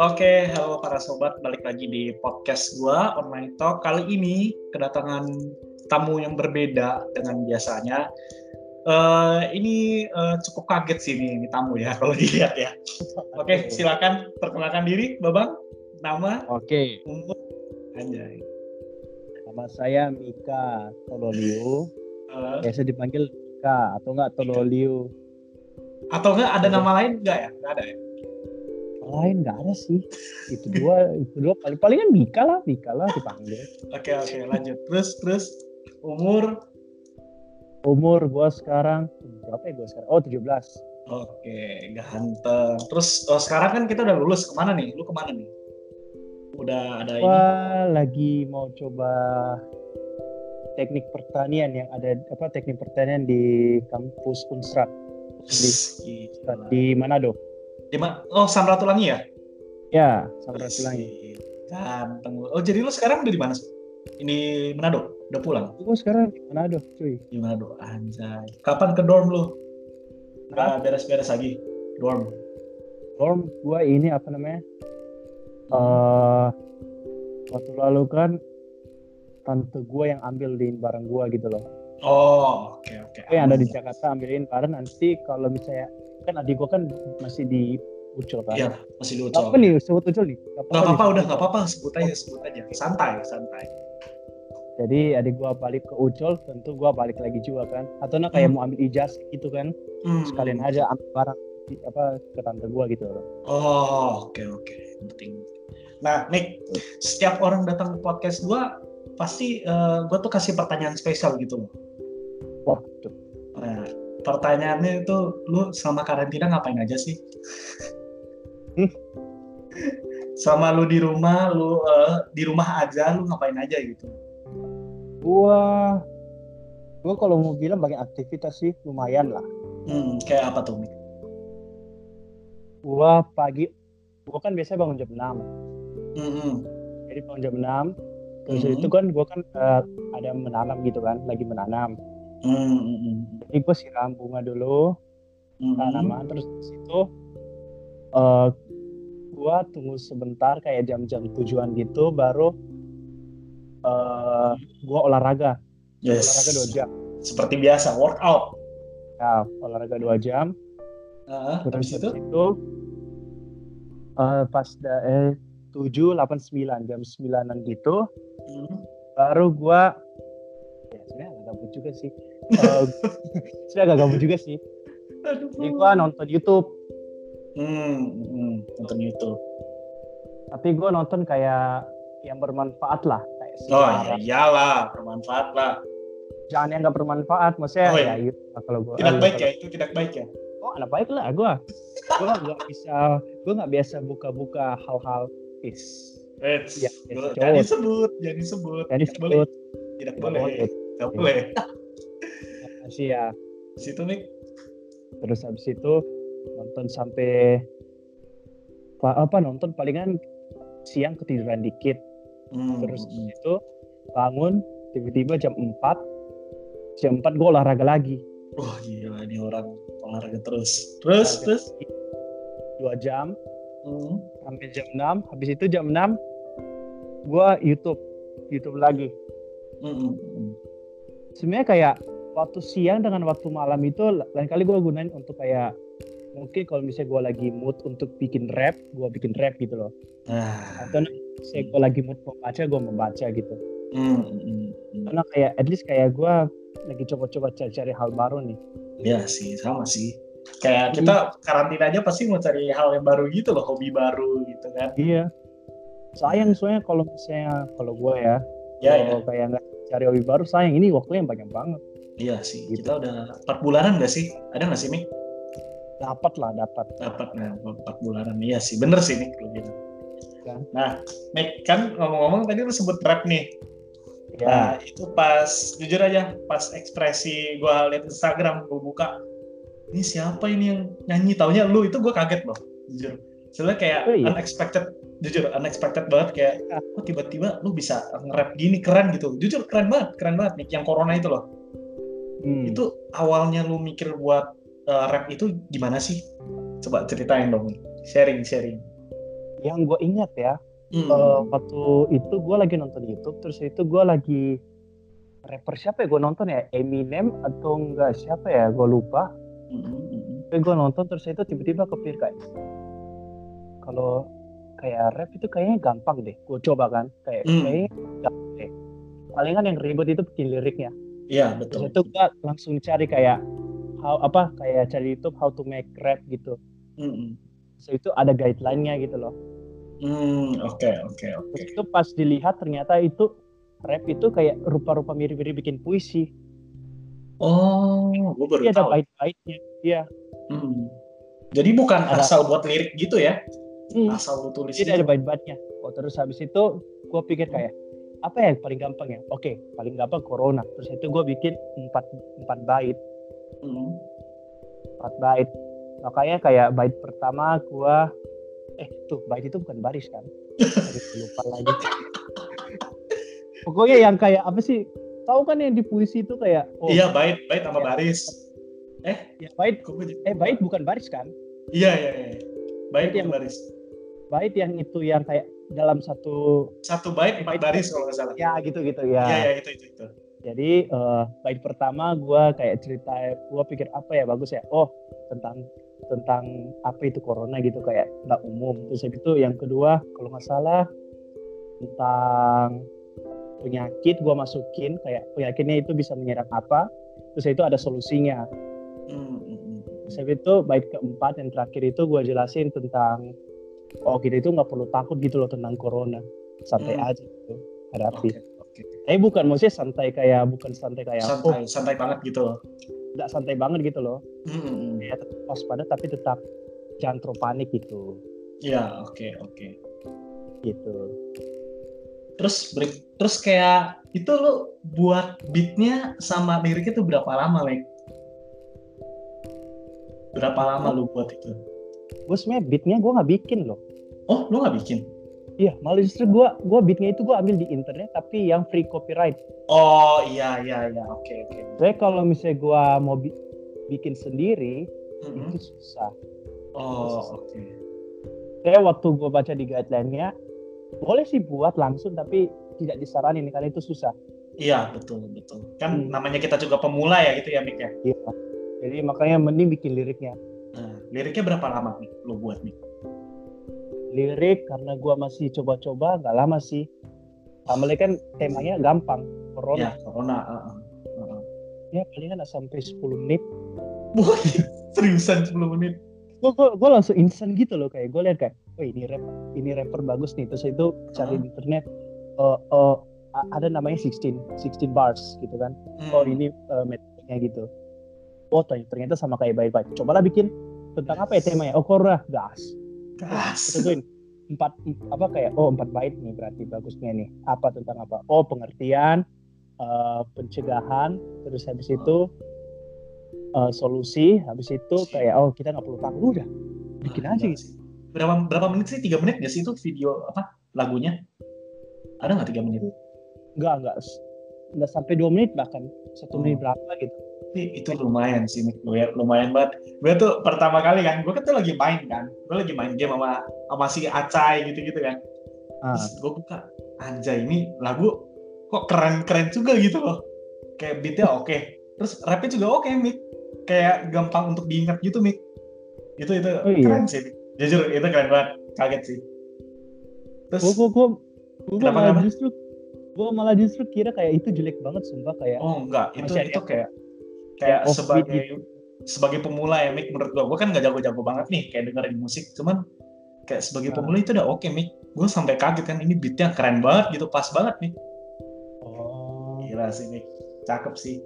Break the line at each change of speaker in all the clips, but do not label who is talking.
Oke, halo para sobat, balik lagi di podcast gua Online Talk. Kali ini kedatangan tamu yang berbeda dengan biasanya. Uh, ini uh, cukup kaget sih ini, ini tamu ya kalau dilihat ya. Oke, silakan perkenalkan diri, Babang. Nama?
Oke.
Umur? Anjay.
Nama saya Mika Tololiu.
Uh,
Biasa dipanggil Mika atau enggak Tololiu.
Atau enggak ada nama lain enggak ya? Enggak ada ya?
Lain enggak ada sih. Itu dua, itu dua paling palingan Mika lah, Mika lah dipanggil.
Oke, oke, lanjut. Terus, terus umur?
Umur gua sekarang berapa ya gua sekarang? Oh, 17.
Oke, ganteng. Terus oh, sekarang kan kita udah lulus. Ke mana nih? Lu ke mana nih? Udah ada ini?
Gua lagi mau coba teknik pertanian yang ada apa teknik pertanian di kampus Unsrat di, di Manado.
Di mana? Oh, Samratulangi ya?
Ya, Samratulangi.
Ganteng. Oh, jadi lu sekarang udah di mana? Ini Manado? Udah pulang?
Gua sekarang di Manado, cuy.
Di Manado, anjay. Kapan ke dorm lu? Udah beres-beres lagi? Dorm?
dorm gua ini apa namanya eh waktu lalu kan tante gua yang ambilin barang gua gitu loh
Oh, oke, oke.
Gua yang ada di Jakarta ambilin barang nanti kalau misalnya kan adik gua kan masih di Ucul kan
Iya, masih lucu.
apa nih sebut Ucul nih Gak
Gak apa-apa,
nih?
udah gak apa-apa. Sebut aja, sebut aja. Santai, santai.
jadi adik gua balik ke Ucul tentu gua balik lagi juga kan atau nah kayak
Hmm.
mau ambil ijazah gitu kan
Hmm.
sekalian aja ambil barang di- apa ke tante gua gitu loh
Oh, oke oke, penting. Nah, Nick, setiap orang datang ke podcast gua pasti eh, gua tuh kasih pertanyaan spesial gitu loh.
Wah tuh.
Nah, pertanyaannya itu lu selama karantina ngapain aja sih?
Hmm.
Selama lu di rumah, lu eh, di rumah aja, lu ngapain aja gitu?
gua gua kalau mau bilang banyak aktivitas sih lumayan lah
Hmm, kayak apa tuh,
gua pagi gua kan biasanya bangun jam 6
Hmm, hmm.
jadi bangun jam 6 terus
Mhm.
itu kan gua kan eh, ada menanam gitu kan lagi menanam
Hmm, hmm, hmm.
jadi gua siram bunga dulu
Hmm,
tanaman terus di situ eh gua tunggu sebentar kayak jam-jam tujuan gitu baru eh gua olahraga
Yes.
olahraga dua jam
Seperti biasa, workout.
ya olahraga dua jam
Nah,
terus
habis itu?
itu eh pas da, eh, 7, 8, 9 jam 9an gitu
Hmm.
baru agak gabut juga sih Eh, sebenarnya agak gabut juga sih
Aduh.
jadi gua nonton YouTube
Hmm, hmm, nonton YouTube.
tapi gua nonton kayak yang bermanfaat lah kayak
Oh ya iyalah, bermanfaat lah.
jangan yang nggak bermanfaat maksudnya
Oh,
ya
iya.
gitu lah kalau gua
Tidak
eh,
baik
kalau-
ya, itu tidak baik ya.
oh anak baik lah gua gua nggak bisa gua nggak biasa buka-buka hal-hal is Iya, iya,
jangan
cowok.
disebut, jangan disebut.
jadi
Tidak boleh,
sebut
tidak boleh,
boleh.
Tidak boleh.
sih ya.
Situ nih,
terus habis itu nonton sampai pa- apa nonton palingan siang ketiduran dikit.
Hmm,
terus itu bangun tiba-tiba jam 4 jam 4 gue olahraga lagi.
Wah gila ini orang. Olahraga terus. Terus,
Olahraga
terus.
dua jam.
Hmm.
sampai jam 6 habis itu jam 6 gue YouTube. YouTube lagi.
Hmm, hmm.
Sebenarnya kayak waktu siang dengan waktu malam itu lain kali gue gunain untuk kayak mungkin kalau misalnya gue lagi mood untuk bikin rap gue bikin rap gitu loh
Nah,
atau misalnya gue lagi mood membaca gue membaca gitu
hmm, hmm, hmm.
karena kayak at least kayak gue lagi coba-coba cari-cari hal baru nih
ya sih, sama sih. Kayak kita karantina aja pasti mau cari hal yang baru gitu loh, hobi baru gitu kan.
iya sayang soalnya kalau misalnya kalau gue ya
Ya, ya.
kayak nggak cari hobi baru sayang ini waktunya banyak banget
Iya sih,
Gitu.
kita udah 4 bulanan gak sih? Ada gak sih, Mik?
dapat lah dapat
Dapat, nah, 4 bulanan. Iya sih, bener sih, Mik. Lu bilang.
Kan.
Nah, Mik, kan ngomong-ngomong tadi lu sebut rap nih.
ya
Nah, itu pas, jujur aja, pas ekspresi gua liat Instagram, gua buka, ini siapa ini yang nyanyi? Taunya lu, itu gua kaget loh, jujur. Soalnya kayak
Oh, iya.
unexpected, jujur, unexpected banget kayak,
Ya.
kok tiba-tiba lu bisa nge-rap gini, keren gitu. Jujur, keren banget, keren banget, Mik. Yang corona itu loh.
Hmm.
itu awalnya lu mikir buat uh, rap itu gimana sih? Coba ceritain dong, sharing sharing.
Yang gue ingat ya, hmm. uh, waktu itu gue lagi nonton YouTube, terus itu gue lagi rapper siapa ya gue nonton ya Eminem atau enggak siapa ya gue lupa. Hmm. Tapi gue nonton terus itu tiba-tiba kepikir kayak kalau kayak rap itu kayaknya gampang deh. Gue coba kan kayak hmm. kayaknya gampang deh. Palingan yang ribet itu bikin liriknya.
Iya betul.
Terus itu gue langsung cari kayak how apa kayak cari YouTube how to make rap gitu. Mm -hmm. So itu ada guideline-nya gitu loh.
Hmm, oke oke oke.
Itu pas dilihat ternyata itu rap itu kayak rupa-rupa mirip-mirip bikin puisi.
Oh, gue baru
Iya ada bait-baitnya. Iya.
Hmm. Jadi bukan ada. asal buat lirik gitu ya? Hmm. Asal lu tulis.
Gitu. ada bait-baitnya. Oh terus habis itu gue pikir kayak apa ya paling gampang ya? Oke, paling gampang corona. Terus itu gue bikin empat empat bait hmm. empat bait makanya kayak bait pertama gua eh tuh bait itu bukan baris kan lupa lagi pokoknya yang kayak apa sih tahu kan yang di puisi itu kayak
oh, iya bait bait sama ya, baris
eh ya bait eh bait bukan baris kan
iya iya, iya. bait, bait yang baris
bait yang itu yang kayak dalam satu
satu bait empat baris kalau nggak salah.
Ya gitu gitu ya.
Iya ya, itu itu itu.
Jadi uh, bait pertama gue kayak cerita gue pikir apa ya bagus ya? Oh tentang tentang apa itu corona gitu kayak nggak umum. Terus itu yang kedua kalau nggak salah tentang penyakit gue masukin kayak penyakitnya itu bisa menyerang apa terus itu ada solusinya. Hmm, hmm, hmm. terus itu bait keempat yang terakhir itu gue jelasin tentang oh kita itu nggak perlu takut gitu loh tentang corona santai hmm. aja gitu hadapi okay. Tapi bukan maksudnya santai kayak bukan santai kayak
santai, oh, santai banget gitu loh.
Enggak santai banget gitu loh. Hmm. Ya tetap waspada tapi tetap jangan terlalu panik gitu.
Iya, oke, okay, oke. Okay.
Gitu.
Terus break, terus kayak itu lo buat beatnya sama liriknya tuh berapa lama, Lek? Berapa lama lo buat itu?
Gue sebenernya beatnya gue nggak bikin loh.
Oh, lo nggak bikin?
Iya, malah justru gue gue beatnya itu gue ambil di internet tapi yang free copyright.
Oh iya iya iya oke okay, oke. Okay.
Jadi kalau misalnya gue mau bi bikin sendiri mm-hmm. itu susah.
Oh oke. Okay.
Saya waktu gue baca di guideline-nya boleh sih buat langsung tapi tidak disaranin karena itu susah.
Iya betul betul. Kan hmm. namanya kita juga pemula ya gitu ya Mik ya.
Iya. Jadi makanya mending bikin liriknya.
Nah, liriknya berapa lama nih lo buat nih?
Lirik karena gue masih coba-coba nggak lama sih. Amel kan temanya gampang corona.
Ya, corona uh, uh,
uh. ya palingan sampai 10 menit.
Wah, seriusan 10 menit?
Gue gue langsung instan gitu loh kayak gue lihat kayak oh ini rap ini rapper bagus nih. Terus itu cari uh. di internet uh, uh, ada namanya 16 16 bars gitu kan. Hmm. oh ini uh, metodenya gitu. Oh ternyata sama kayak baik-baik. Cobalah bikin tentang apa ya temanya? Oh corona gas
Gas.
Tentuin empat apa kayak oh empat bait nih berarti bagusnya nih. Apa tentang apa? Oh pengertian uh, pencegahan terus habis itu uh, solusi habis itu kayak oh kita nggak perlu takut. Udah bikin aja gitu.
berapa berapa menit sih? Tiga menit gak sih itu video apa lagunya? Ada nggak tiga menit?
Nggak nggak nggak sampai dua menit bahkan satu oh. menit berapa gitu.
Itu lumayan sih gue lumayan banget. Gue tuh pertama kali kan gue kan tuh lagi main kan. Gue lagi main game sama sama si Acai gitu gitu kan. Ah. terus gue buka anjay ini lagu kok keren keren juga gitu loh. Kayak beatnya oke. Okay. terus rapnya juga oke okay, Mik. Kayak gampang untuk diingat gitu Mik. Itu itu oh, iya. keren sih jujur itu keren banget. Kaget sih.
Terus gue gue gue justru gue malah justru kira kayak itu jelek banget sumpah kayak
oh enggak. Itu itu kayak kayak sebagai gitu. sebagai pemula ya Mik menurut gue gue kan gak jago-jago banget nih kayak dengerin musik. Cuman kayak sebagai nah. pemula itu udah oke okay, Mik. Gue sampai kaget kan ini beatnya keren banget gitu pas banget nih
oh.
Gila sih Mik. Cakep sih.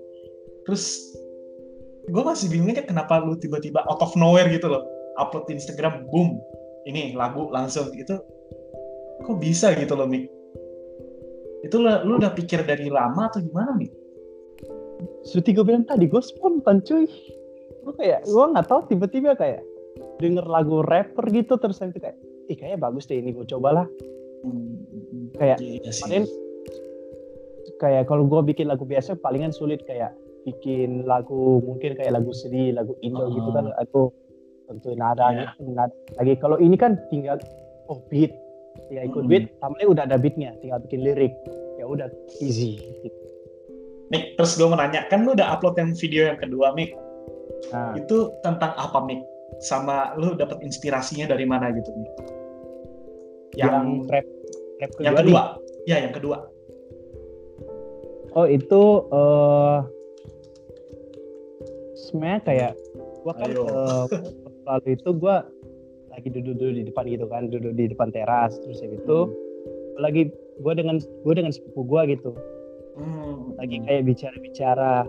Terus gue masih bingungnya kenapa lu tiba-tiba out of nowhere gitu loh upload di Instagram boom ini lagu langsung. Itu kok bisa gitu loh Mik itu lu udah pikir dari lama atau gimana Mik
seperti gue bilang tadi gue spontan cuy. Gue kayak gue nggak tahu tiba-tiba kayak denger lagu rapper gitu terus itu kayak ih kayaknya bagus deh ini gue cobalah. Hmm, kayak iya kayak kalau gue bikin lagu biasa palingan sulit kayak bikin lagu mungkin kayak lagu sedih lagu Indo
Oh.
gitu kan aku tentuin nadanya
Iya.
nada lagi. Kalau ini kan tinggal oh beat tinggal ikut
Mm.
beat tamanya udah ada beatnya tinggal bikin lirik ya udah easy gitu.
Mik, terus gue mau nanya, kan lu udah upload yang video yang kedua, Mik.
nah
Itu tentang apa, Mik? Sama lu dapat inspirasinya dari mana gitu, Mik? Yang,
yang rap rap kedua,
yang
nih.
kedua. Ya, yang kedua.
oh itu eh sebenarnya kayak gua kan
Ayo.
eh, lalu itu gua lagi duduk-duduk di depan gitu kan duduk di depan teras terus habis itu gua lagi gua dengan gua dengan sepupu gua gitu.
Hmm.
lagi kayak bicara-bicara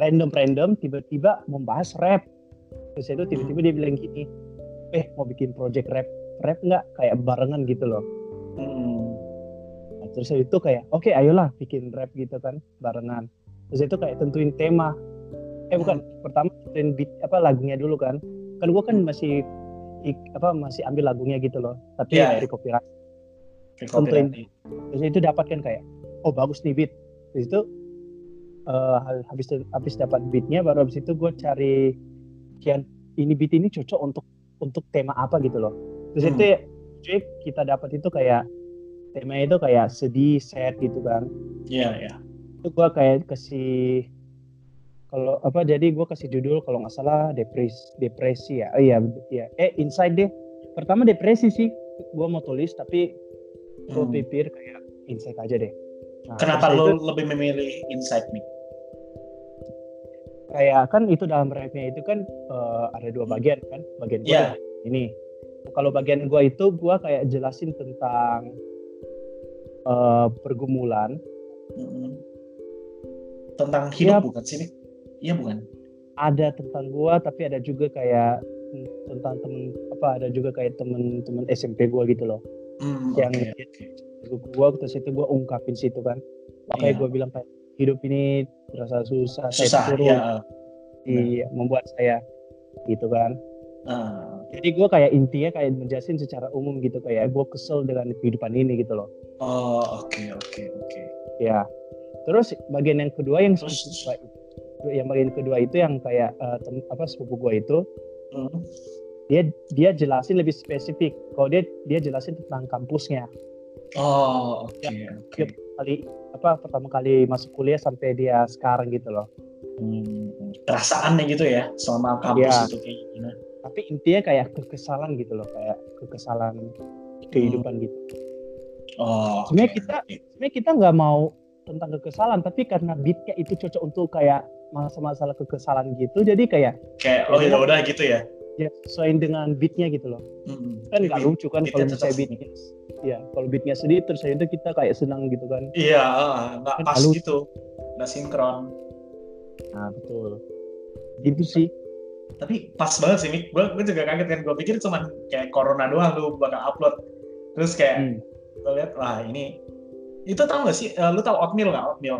random-random tiba-tiba membahas rap. Terus itu tiba-tiba dia bilang gini eh mau bikin project rap rap nggak? Kayak barengan gitu loh.
Hmm.
Nah, terus itu kayak oke ayolah bikin rap gitu kan barengan. Terus itu kayak tentuin tema. Eh bukan pertama tentuin beat apa lagunya dulu kan. Kan gua kan masih apa masih ambil lagunya gitu loh tapi
Iya.
dari copyright
Kayak
Tentuin.
copyright.
terus itu dapat kan kayak oh bagus nih beat terus itu eh, habis habis dapat beatnya baru habis itu gue cari yang ini beat ini cocok untuk untuk tema apa gitu loh terus
Hmm.
itu ya, cuy, kita dapat itu kayak tema itu kayak sedih sad gitu kan
Iya, iya.
itu gue kayak kasih kalau apa jadi gue kasih judul kalau nggak salah depresi depresi ya oh iya iya eh inside deh pertama depresi sih gue mau tulis tapi gue
Hmm.
pikir kayak insight aja deh Nah,
Kenapa lu
itu
lebih memilih Insight, Mik?
kayak kan itu dalam rapnya itu kan eh, ada dua bagian kan bagian gue
Iya.
ini kalau bagian gue itu gue kayak jelasin tentang eh, pergumulan
Hmm. Tentang hidup
Iya.
bukan sih? Iya, bukan?
ada tentang gue tapi ada juga kayak tentang temen apa ada juga kayak temen-temen SMP gue gitu loh
Hmm,
Yang-
oke.
gue terus itu gue ungkapin situ kan makanya
Iya.
gue bilang kayak hidup ini terasa susah
Susah,
saya turun
ya.
Iya, membuat saya gitu kan
Ah.
jadi gue kayak intinya kayak menjelasin secara umum gitu kayak gue kesel dengan kehidupan ini gitu loh
Oh, oke, oke, oke.
ya terus bagian yang kedua yang
Terus-
gua- yang bagian kedua itu yang kayak eh, tem- apa sepupu gue itu
Hmm.
dia dia jelasin lebih spesifik kalau dia dia jelasin tentang kampusnya
Oh, oke,
Ya.
oke.
kali apa pertama kali masuk kuliah sampai dia sekarang gitu loh
Hmm. Perasaannya gitu ya, selama kampus
Iya.
itu kayak gimana?
tapi intinya kayak kekesalan gitu loh kayak kekesalan kehidupan gitu
Oh,
Sebenarnya kita- sebenarnya kita nggak mau tentang kekesalan tapi karena beatnya itu cocok untuk kayak masalah-masalah kekesalan gitu jadi kayak
kayak oh ya udah gitu ya.
ya sesuai dengan beatnya gitu loh
Hmm.
kan nggak
Beat-
lucu kan kalau misalnya beatnya ya kalau beatnya sedih terus itu kita kayak senang gitu kan
Iya, nggak
Kan
pas
halus.
gitu, nggak sinkron.
nah betul gitu sih
Tapi pas banget sih, Mik. Gue gue juga kaget kan. Gue pikir cuman kayak corona doang lu bakal upload. Terus kayak
Hmm.
gue lihat, wah ini itu tau gak sih? Eh, lu tau oatmeal nggak oatmeal?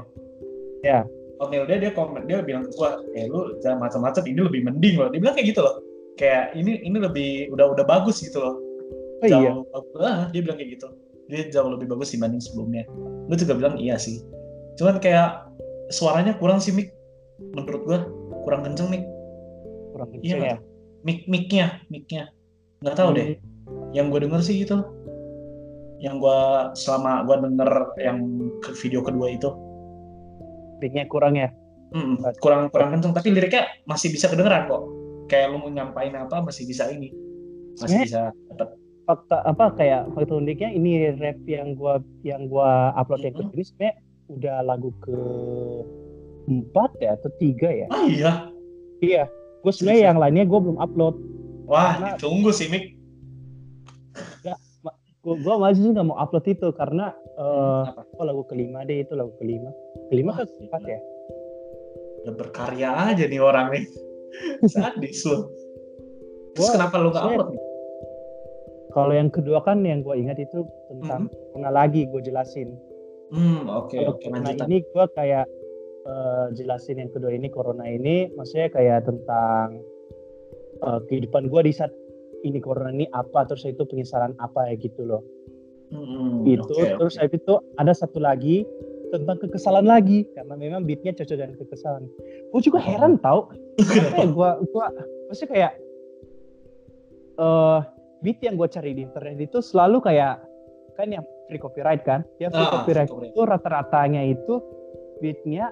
Ya.
Oatmeal dia dia komen dia bilang ke gue, eh lu jangan macam-macam ini lebih mending loh. Dia bilang kayak gitu loh. Kayak ini ini lebih udah udah bagus gitu loh.
oh iya
jauh ah, dia bilang kayak gitu dia jauh lebih bagus dibanding sebelumnya gue juga bilang iya sih cuman kayak suaranya kurang sih mic menurut gue kurang kenceng mic
kurang
iya
kenceng ya
nggak? mic micnya micnya nggak tahu deh yang gue denger sih gitu yang gue selama gue denger yang ke video kedua itu.
Beatnya kurang ya?
Mm, kurang kurang kenceng tapi liriknya masih bisa kedengeran kok. Kayak lu mau nyampain apa masih bisa ini. Masih bisa dapat
fakta apa kayak fakta uniknya ini rap yang gua yang gua upload yang kedua ini sebenarnya udah lagu ke empat ya atau tiga ya?
Ah iya?
Iya gue sebenarnya
Serius?
yang lainnya gue belum upload.
Wah
Karena-
ditunggu sih mic
gue gue masih nggak mau upload itu karena
apa?
oh lagu kelima deh itu lagu kelima. Kelima
Wah,
kan empat ya?
Udah berkarya aja nih orang nih. Sadis lu. Terus
Gua-
kenapa lu gak upload nih?
Kalau yang kedua kan yang gue ingat itu tentang corona lagi gue jelasin.
Hmm oke lanjutan.
Ini gue kayak eh, jelasin yang kedua ini corona ini. Maksudnya kayak tentang eh, kehidupan gue di saat ini corona ini apa terus itu penyesalan apa ya gitu loh.
Hmm,
itu
oke,
terus habis itu ada satu lagi tentang kekesalan lagi karena memang beatnya cocok dengan kekesalan. Gue juga heran tau ya gue gue maksudnya kayak uh, beat yang gue cari di internet itu selalu kayak kan yang free copyright kan yang free ah, copyright itu rata-ratanya itu beatnya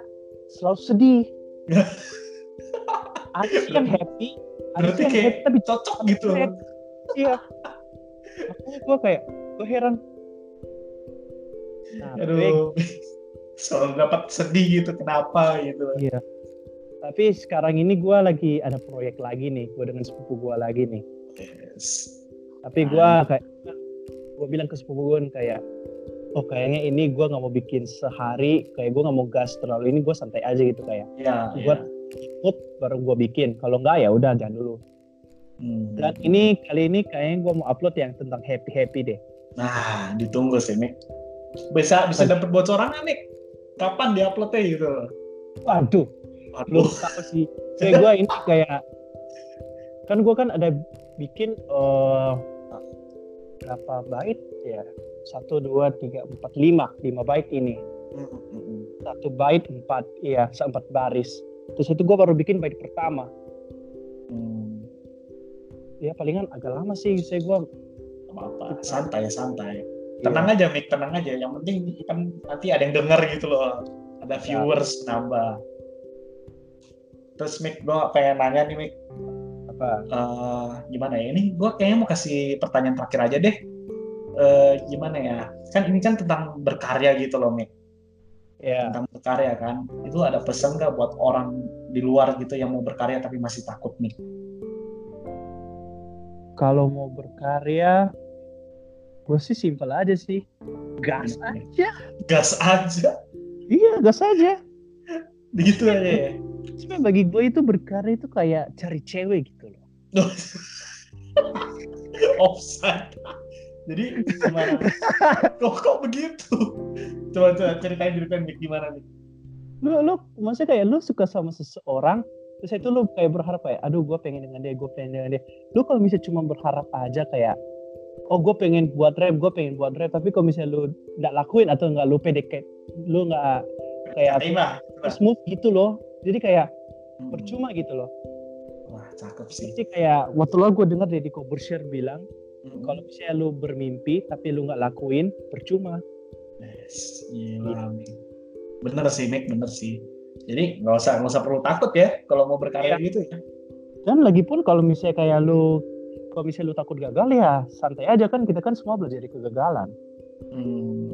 selalu sedih. Ada yang happy
ada yang happy tapi cocok gitu
iya. Aku gue kayak gue heran.
Nah, aduh selalu dapat sedih gitu kenapa gitu.
Iya. Tapi sekarang ini gue lagi ada proyek lagi nih gue dengan sepupu gue lagi nih. Yes. tapi gue kayak gue bilang ke sepupu gue kayak oh kayaknya ini gue nggak mau bikin sehari kayak gue nggak mau gas terlalu ini gue santai aja gitu kayak.
Ya,
gue ya. Ikut baru gue bikin. Kalau nggak ya udah jangan dulu. Hmm. dan ini kali ini kayaknya gue mau upload yang tentang happy happy deh.
Nah ditunggu sih Mik. Bisa bisa dapat bocoran nih kapan diuploadnya gitu?
Waduh. Waduh. Apa sih. Kayak gue ini kayak kan gue kan ada bikin uh, berapa bait ya? Satu dua tiga empat lima. Lima bait ini. Satu bait empat iya empat baris terus itu gue baru bikin bait pertama. Hmm. ya palingan agak lama sih saya gue
apa santai santai. Iya. tenang aja Mik tenang aja. Yang penting kan nanti ada yang denger gitu loh. Ada ya. viewers ya. nambah. Terus Mik gue pengen nanya nih Mik. Apa? Uh, gimana ya? Ini gue kayaknya mau kasih pertanyaan terakhir aja deh. Uh, gimana ya? Kan ini kan tentang berkarya gitu loh Mik
yeah.
tentang berkarya kan. Itu ada pesan gak buat orang di luar gitu yang mau berkarya tapi masih takut nih?
Kalau mau berkarya gue sih simpel aja sih. Gas aja.
gas aja.
Iya gas aja.
Begitu aja ya.
Sebenarnya bagi gue itu berkarya itu kayak cari cewek gitu loh.
Offside. Jadi gimana? kok kok begitu? Coba coba ceritain ceritain nih gimana nih?
Lu lu maksudnya kayak lu suka sama seseorang terus itu lu kayak berharap kayak aduh gue pengen dengan dia gue pengen dengan dia lu kalau misalnya cuma berharap aja kayak oh gue pengen buat rap gue pengen buat rap tapi kalau misalnya lu nggak lakuin atau nggak lu pede kayak lu nggak kayak
Terima.
smooth gitu loh jadi kayak hmm. percuma gitu loh
wah cakep sih
jadi kayak waktu lo gue dengar Deddy Kobusier bilang hmm. kalau misalnya lu bermimpi tapi lu nggak lakuin percuma
yes. Gila. Ya. bener sih Nick bener sih. Jadi nggak usah nggak usah perlu takut ya kalau mau berkarya ya. gitu ya.
Dan lagi pun kalau misalnya kayak lu kalau misalnya lu takut gagal ya santai aja kan kita kan semua belajar dari kegagalan. Hmm.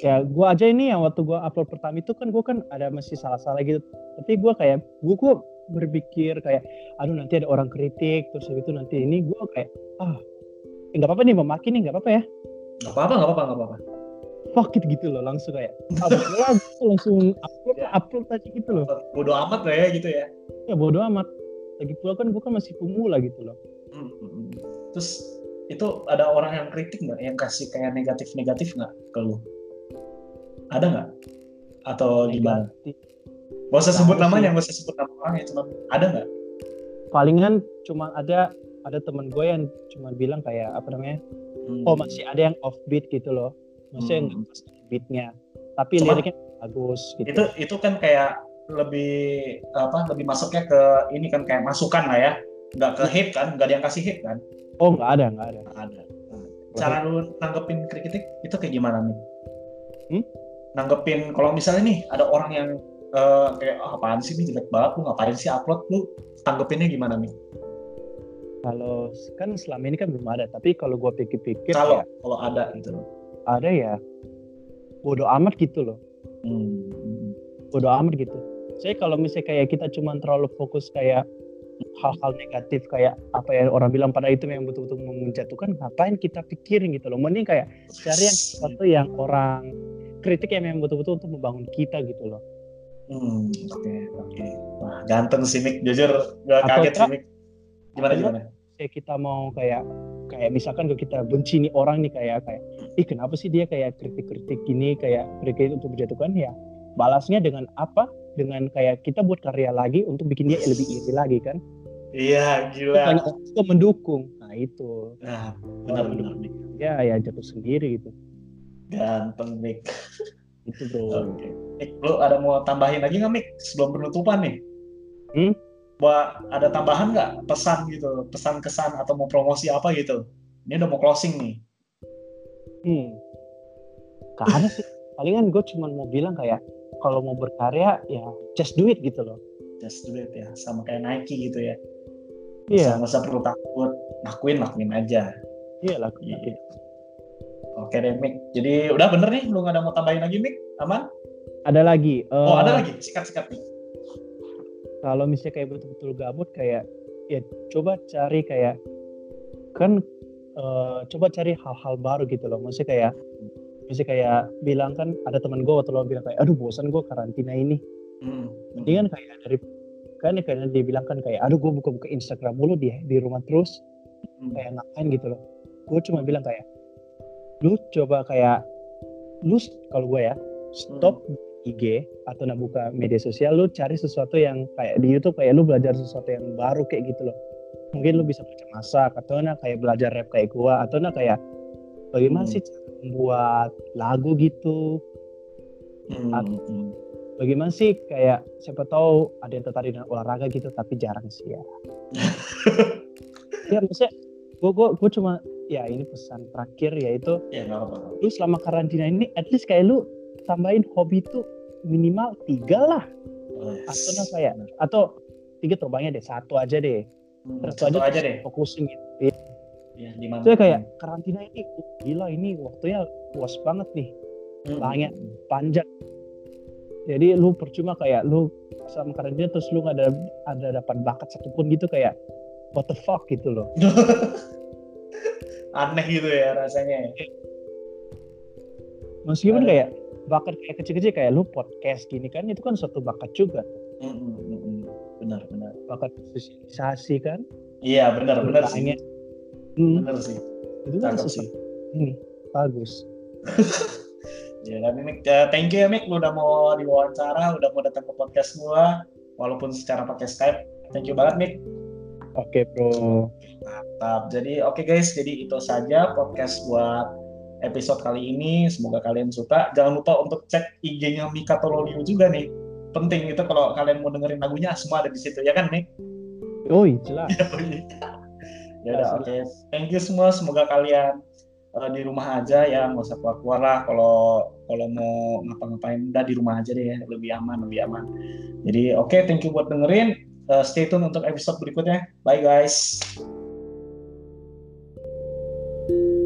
ya gue aja ini yang waktu gue upload pertama itu kan gue kan ada masih salah-salah gitu. Tapi gue kayak gue gue berpikir kayak aduh nanti ada orang kritik terus itu nanti ini. Gue kayak ah nggak apa-apa nih memaki nih nggak apa-apa ya.
Nggak apa-apa nggak apa-apa nggak apa-apa
fuck it gitu loh langsung kayak upload langsung upload ya. upload aja gitu loh.
Bodoh amat lah ya gitu ya.
Ya bodoh amat. Lagi pula kan gue kan masih pemula gitu loh.
Hmm, hmm, hmm. terus itu ada orang yang kritik nggak? Yang kasih kayak negatif negatif nggak ke lu? Ada nggak? Atau negatif. gimana Gak usah sebut namanya, gak usah sebut nama orangnya, cuma ada nggak?
Palingan cuma ada ada teman gue yang cuma bilang kayak apa namanya hmm. oh masih ada yang off beat gitu loh masih hmm. beatnya. Tapi Cuma, liriknya bagus gitu.
itu itu kan kayak lebih apa lebih masuknya ke ini kan kayak masukan lah ya. Nggak ke hit kan nggak ada yang kasih hit kan?
Oh nggak ada nggak ada.
Nggak ada. Cara lu nanggepin kritik itu kayak gimana nih hmm? nanggepin kalau misalnya nih ada orang yang uh, kayak oh, apaan sih ini jelek banget lu ngapain sih upload? Lu tanggepinnya gimana nih
kalau kan selama ini kan belum ada, tapi kalau gue pikir-pikir
kalau ya, kalau ada gitu. loh.
Ada ya. Bodoh amat gitu loh. Hmm. Bodoh amat gitu. Saya kalau misalnya kayak kita cuma terlalu fokus kayak hal-hal negatif kayak apa ya orang bilang pada itu yang betul-betul menjatuhkan ngapain kita pikirin gitu loh mending kayak cari yang sesuatu yang orang kritik yang memang betul-betul untuk membangun kita gitu loh
hmm oke okay, oke okay. wah ganteng sih Mik jujur gak kaget sih Mik gimana gimana
kayak kita mau kayak kayak misalkan kalau kita benci nih orang nih kayak kayak ih kenapa sih dia kayak kritik-kritik gini kayak kritik untuk menjatuhkan ya balasnya dengan apa dengan kayak kita buat karya lagi untuk bikin dia lebih iri lagi kan
iya gila
kita mendukung nah itu
nah benar benar
ya ya jatuh sendiri gitu
ganteng Nick
Itu bro.
Oke. Mik, lu ada mau tambahin lagi nggak Mik sebelum penutupan nih?
Hmm?
Buat ada tambahan nggak pesan gitu, pesan kesan atau mau promosi apa gitu? Ini udah mau closing nih.
Hmm. Ada sih. Palingan gue cuma mau bilang kayak kalau mau berkarya ya just do it gitu loh.
Just do it ya, sama kayak Nike gitu ya.
Iya.
Nggak usah perlu takut, lakuin lakuin aja.
Iya lah.
Iya. Oke deh Mik. Jadi udah bener nih, lu nggak ada mau tambahin lagi Mik? Aman?
Ada lagi.
Oh
eh,
ada lagi, sikat-sikat nih.
Kalau misalnya kayak betul-betul gabut kayak ya coba cari kayak kan eh, coba cari hal-hal baru gitu loh. Maksudnya kayak misalnya kayak bilang kan ada teman gue waktu lo bilang kayak aduh bosan gue karantina ini.
Hmm.
Dia kan kayak dari kan kayaknya dia bilang kan kayak aduh gue buka-buka Instagram mulu di di rumah terus
Hmm.
kayak ngapain gitu loh gue cuma bilang kayak lu coba kayak lu kalau gue ya stop IG atau nak buka media sosial lu cari sesuatu yang kayak di YouTube kayak lu belajar sesuatu yang baru kayak gitu loh mungkin lu bisa belajar masak atau nak kayak belajar rap kayak gue atau nak kayak bagaimana
Hmm.
sih cara membuat lagu gitu
Hmm. Hmm.
bagaimana sih kayak siapa tahu ada yang tertarik dengan olahraga gitu tapi jarang sih ya ya maksudnya gue gue gue cuma ya ini pesan terakhir yaitu
Ya apa-apa.
lu selama karantina ini at least kayak lu tambahin hobi tuh minimal tiga lah
Oh, yes.
atau nah kayak atau tiga terbangnya deh satu aja deh
Hmm,
satu aja,
aja
terus
deh.
fokusin gitu
Ya, di mana?
Soalnya kayak karantina ini gila ini waktunya luas banget nih
Hmm.
banyak. panjang jadi lu percuma kayak lu sama karantina terus lu nggak ada ada dapat bakat satupun gitu kayak what the fuck gitu loh
Aneh gitu ya rasanya.
meskipun
Ada.
kayak bakat kayak kecil-kecil kayak lu podcast gini kan itu kan suatu bakat juga
Hmm, hmm, hmm, hmm. Benar, benar.
Bakat sosialisasi kan
Iya, benar, benar sih.
Hmm,
Benar sih.
itu kan
sih.
ini bagus
Ya, dan Mik, eh, thank you ya Mik, lu udah mau diwawancara, udah mau datang ke podcast gua, walaupun secara pakai Skype. Thank you banget Mik.
oke bro
Mantap. Jadi oke guys, jadi itu saja podcast buat episode kali ini. Semoga kalian suka. Jangan lupa untuk cek IG-nya Mika Tololio juga nih penting itu kalau kalian mau dengerin lagunya semua ada di situ ya kan nih
oh iya, jelas. Iya.
ya udah oke. okay. thank you semua semoga kalian uh, di rumah aja ya nggak usah keluar keluar lah kalau kalau mau ngapa-ngapain. Udah di rumah aja deh ya. lebih aman lebih aman. Jadi oke okay, thank you buat dengerin. Uh, stay tune untuk episode berikutnya. Bye guys. thank you